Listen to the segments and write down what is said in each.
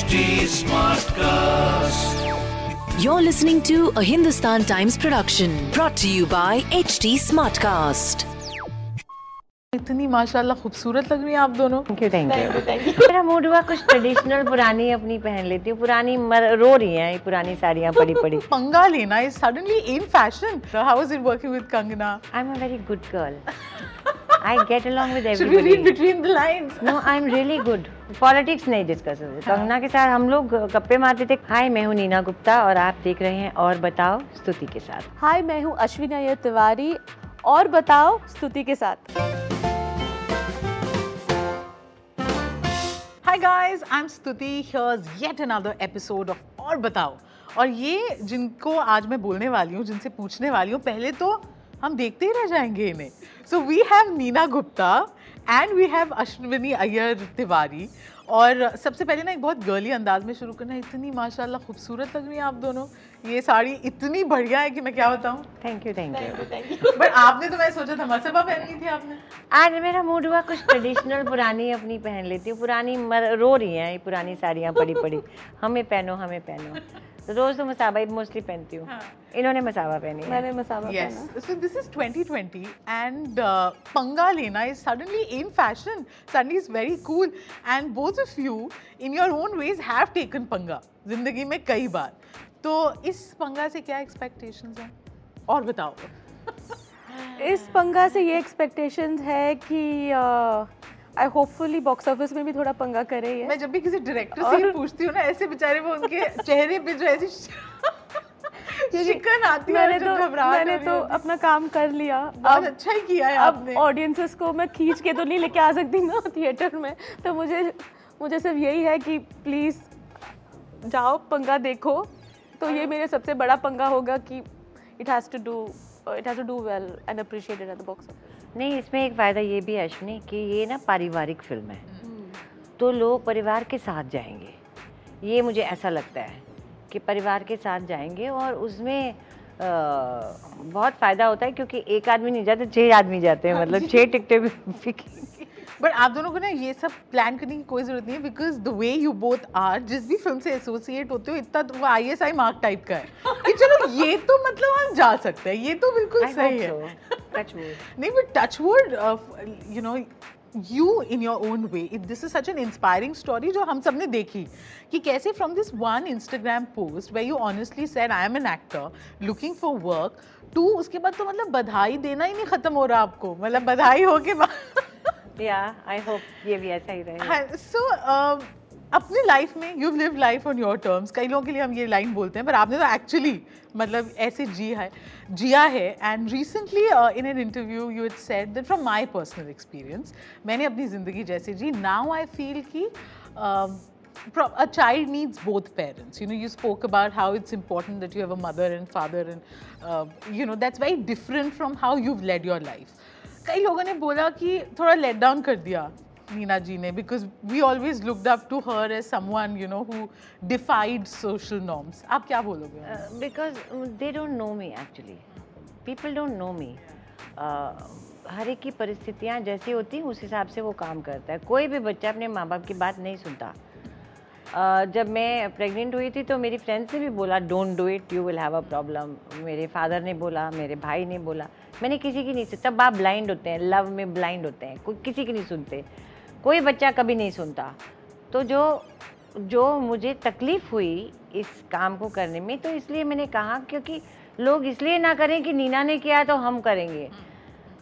HT Smartcast. You're listening to a Hindustan Times production brought to you by HT Smartcast. इतनी माशाल्लाह खूबसूरत लग रही हैं आप दोनों। थैंक यू थैंक यू मेरा मूड हुआ कुछ ट्रेडिशनल पुरानी अपनी पहन लेती हूँ। पुरानी मर, रो रही हैं ये पुरानी साड़ियाँ पड़ी पड़ी। पंगा लेना is suddenly in fashion how is it working with Kangana? I am a very good girl I get along with should we read everybody. Between the lines no I am really good politics नहीं discuss Kangana के साथ हम लोग गप्पे मारते थे। हाय मैं हूँ नीना गुप्ता और आप देख रहे हैं और बताओ स्तुति के साथ। हाय मैं हूँ अश्विन अय्यर तिवारी और बताओ स्तुति के साथ। Hi guys I am Stuti. Here's yet another episode of और बताओ। और ये जिनको आज मैं बोलने वाली हूँ जिनसे पूछने वाली हूँ पहले तो हम देखते ही रह जाएँगे इन्हें। So we have Neena Gupta and we have Ashwiny Iyer Tiwari और सबसे पहले ना एक बहुत गर्ली अंदाज में शुरू करना इतनी माशाल्लाह खूबसूरत लग रही हैं आप दोनों। ये साड़ी इतनी बढ़िया है कि मैं क्या बताऊँ? Thank you thank you but आपने तो मैं सोचा था मसबा पहनी थी आपने। आज मेरा मूड हुआ कुछ ट्रेडिशनल पुरानी अपनी पहन लेती हूँ। पुरानी मर, रो रही हैं ये पुरानी साड़ियाँ पड़ी पड़ी हमें पहनो हमें पहनो। रोज तो मसावा ही मोस्टली पहनती हूँ। हाँ। इन्होंने मसावा पहनी मैंने Masaba so this is 2020 and पंगा लेना is suddenly in fashion suddenly is very cool and both of you in your own ways have taken पंगा ज़िंदगी में कई बार। तो इस पंगा से क्या एक्सपेक्टेशंस हैं? और बताओ। इस पंगा से ये एक्सपेक्टेशंस है कि uh, I hopefully box office में भी थोड़ा पंगा करे ये। मैं जब भी किसी डायरेक्टर से पूछती हूँ ना ऐसे बेचारे वो उनके चेहरे पे जो ऐसी शिकन आती मैंने तो मैंने तो अपना काम कर लिया। बहुत अच्छा ही किया है अब आपने। ऑडियंसेस को मैं खींच के तो नहीं लेके आ सकती ना थिएटर में। तो मुझे मुझे सिर्फ़ यही है कि प्लीज़ जाओ पंगा देखो। तो ये मेरे सबसे बड़ा पंगा होगा कि it has to do it has to do well and appreciated at the box office नहीं इसमें एक फ़ायदा ये भी है अश्विनी कि ये ना पारिवारिक फ़िल्म है। तो लोग परिवार के साथ जाएँगे। ये मुझे ऐसा लगता है कि परिवार के साथ जाएँगे और उसमें आ, बहुत फ़ायदा होता है क्योंकि एक आदमी नहीं जाते छः आदमी जाते हैं मतलब छः टिकटें भी। बट आप दोनों को ना ये सब प्लान करने की कोई ज़रूरत नहीं है because the way you both are जिस भी फ़िल्म से एसोसिएट होते हो इतना तो वो I S I mark type का है। कि चलो ये तो मतलब हम जा सकते हैं ये तो बिल्कुल I सही है. नहीं but touch wood you know you in your own way this is such an inspiring story जो हम सबने देखी कि कैसे from this one Instagram post way you honestly said I am an actor looking for work to उसके बाद तो मतलब बधाई देना ही नहीं खत्म हो रहा आपको। मतलब बधाई हो के बाद अपने लाइफ में you live life on your terms कई लोगों के लिए हम ये लाइन बोलते हैं पर आपने तो एक्चुअली मतलब ऐसे जी है, जिया है and recently in an interview you it said that from my personal experience मैंने अपनी ज़िंदगी जैसे जी नाउ आई फील की a child needs both parents you know you spoke about how it's important that you have a mother and father and you know that's very different from how you led your life कई लोगों ने बोला कि थोड़ा let down कर दिया नीना जी ने because we always looked up to her as someone you know who defied social norms आप क्या बोलोगे? Because they don't know me actually people don't know me हर एक की परिस्थितियाँ जैसी होती हैं उस हिसाब से वो काम करता है। कोई भी बच्चा अपने माँ बाप की बात नहीं सुनता। जब मैं प्रेग्नेंट हुई थी तो मेरी फ्रेंड्स ने भी बोला don't do it you will have a problem मेरे फादर ने बोला मेरे भाई ने बोला। मैंने किसी की नहीं सुनी तब आप ब्लाइंड होते हैं लव में ब्लाइंड होते हैं कोई किसी की नहीं सुनते। कोई बच्चा कभी नहीं सुनता। तो जो जो मुझे तकलीफ़ हुई इस काम को करने में तो इसलिए मैंने कहा क्योंकि लोग इसलिए ना करें कि नीना ने किया तो हम करेंगे।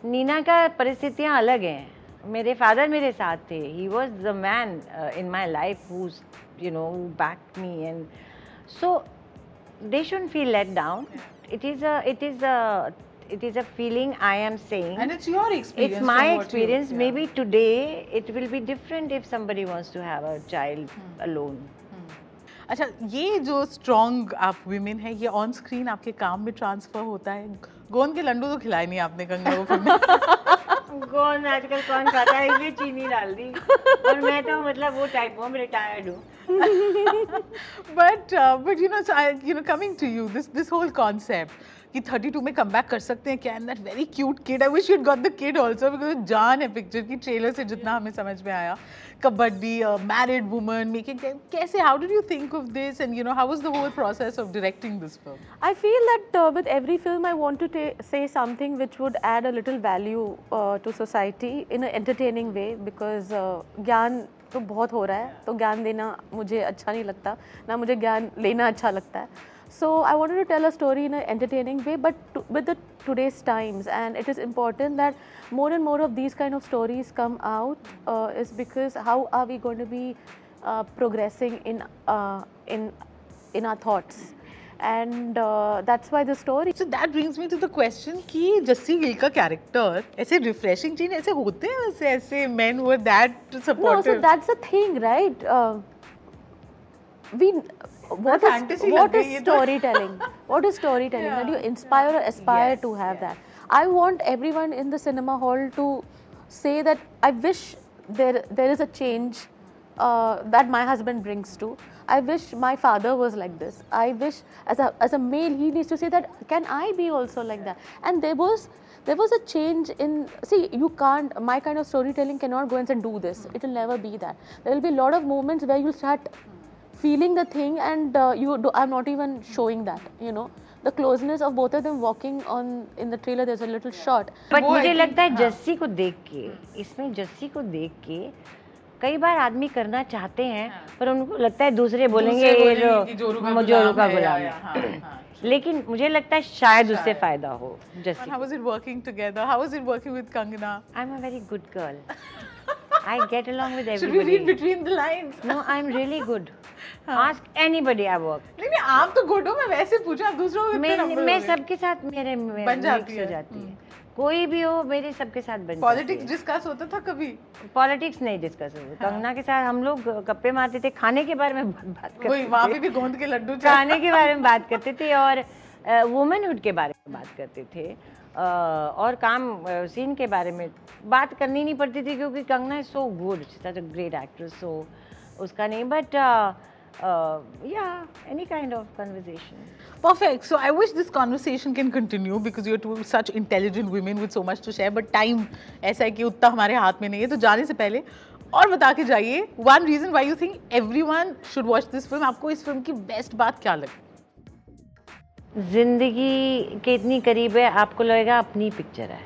नीना का परिस्थितियाँ अलग हैं। मेरे फादर मेरे साथ थे he was the man in my life who you know back me and so they shouldn't feel let down it is a it is a it is a feeling i am saying And it's your experience. it's my what you- yeah. maybe today it will be different if somebody wants to have a child hmm. alone अच्छा ये जो strong आप women है ये on screen आपके काम में transfer होता है गोंद के लड्डू तो खिलाए नहीं आपने गंगा को कौन आजकल कौन खाता है इसलिए चीनी डाल दी और मैं तो मतलब वो टाइप हूँ रिटायर्ड हूँ but uh, but you know so I, you know coming to you this this whole concept कि 32 में कम कर सकते हैं. क्या and that very cute kid I wish you got the kid also because जान है पिक्चर की ट्रेलर से जितना हमें समझ में आया. कबड्डी मैरिड वुमन मेकिंग कैसे how did you think of this and you know how was the whole process of directing this film every film, I want to ta- say something which would add a little value uh, to society in an entertaining way because uh, ज्ञान तो बहुत हो रहा है तो ज्ञान देना मुझे अच्छा नहीं लगता ना मुझे ज्ञान लेना अच्छा लगता है. so I wanted to tell a story in an entertaining way but to, with the today's times and it is important that more and more of these kind of stories come out uh, is because how are we going to be uh, progressing in uh, in in our thoughts and uh, that's why the story So that brings me to the question कि जस्सी गिल का character ऐसे refreshing चीज ऐसे होते हैं वैसे ऐसे men who are that no supportive so that's the thing right uh, we what is what is storytelling? what is storytelling? Yeah, that you inspire yeah. or aspire yes, to have that. I want everyone in the cinema hall to say that I wish there there is a change uh, that my husband brings to. I wish my father was like this. I wish as a as a male he needs to say that can I be also like that? And there was there was a change in see you can't my kind of storytelling cannot go and say do this. Hmm. It will never be that. There will be a lot of moments where you start feeling the thing and uh, you do, i'm not even showing that you know the closeness of both of them walking on in the trailer there's a little shot but वो I मुझे लगता है हाँ। जस्सी को देख के इसमें जस्सी को देख के कई बार आदमी करना चाहते हैं पर उनको लगता है दूसरे बोलेंगे ये जोरू का जो जोरू का गुलाम है, है हाँ, हाँ। लेकिन मुझे लगता है शायद उससे फ़ायदा हो Jassi how was it working together? How was it working with Kangana? I am a very good girl I get along with everybody. Should we read between the lines? no i am really good. ask anybody i work. नहीं नहीं आप तो good हो मैं वैसे पूछा आप दूसरों को मैं मैं सबके साथ मेरे में बन जाती हो। है। जाती है। कोई भी हो मेरे सबके साथ बन पॉलिटिक्स डिस्कस होता था कभी? पॉलिटिक्स नहीं डिस्कस हुआ हाँ। कंगना के साथ हम लोग गप्पे मारते थे खाने के बारे में बात वही करते वहाँ पे भी गोंद के लड्डू खाने के बारे में बात करते थे और वुमेनहुड के बारे में बात करते थे। और काम सीन के बारे में बात करनी नहीं पड़ती थी क्योंकि Kangana is so good such a great actress so उसका नहीं but yeah any kind of conversation Perfect. So, I wish this conversation can continue because you're two such intelligent women with so much to share. But time ऐसा है कि उतना हमारे हाथ में नहीं है तो जाने से पहले और बता के जाइए one reason why you think everyone should watch this film आपको इस फ़िल्म की बेस्ट बात क्या लगी ज़िंदगी के इतनी करीब है आपको लगेगा अपनी पिक्चर है।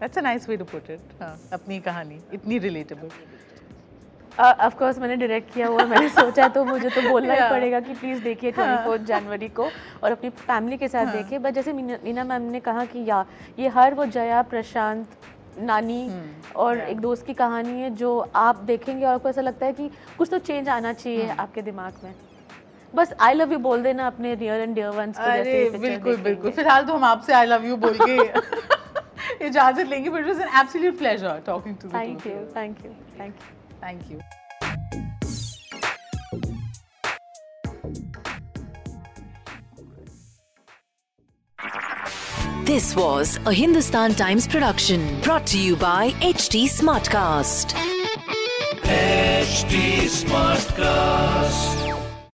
That's a nice way to put it हाँ अपनी कहानी इतनी रिलेटेबल ऑफ़ कोर्स मैंने डायरेक्ट किया हुआ मैंने सोचा तो मुझे तो बोलना ही पड़ेगा कि प्लीज़ देखिए ट्वेंटी फोर्थ जनवरी को और अपनी फैमिली के साथ हाँ. देखिए। बट जैसे मीना मैम ने कहा कि या ये हर वो जया प्रशांत नानी हम्म, और एक दोस्त की कहानी है जो आप देखेंगे और आपको ऐसा लगता है कि कुछ तो चेंज आना चाहिए हम्म। आपके दिमाग में। बस आई लव यू बोल देना अपने नियर एंड डियर वंस को जैसे अरे ये बिल्कुल बिल्कुल। फ़िलहाल तो हम आपसे आई लव यू बोल के इजाज़त लेंगे but it was an absolute pleasure talking to thank you thank you thank you thank you This was a Hindustan Times production brought to you by HT Smartcast. HD Smartcast.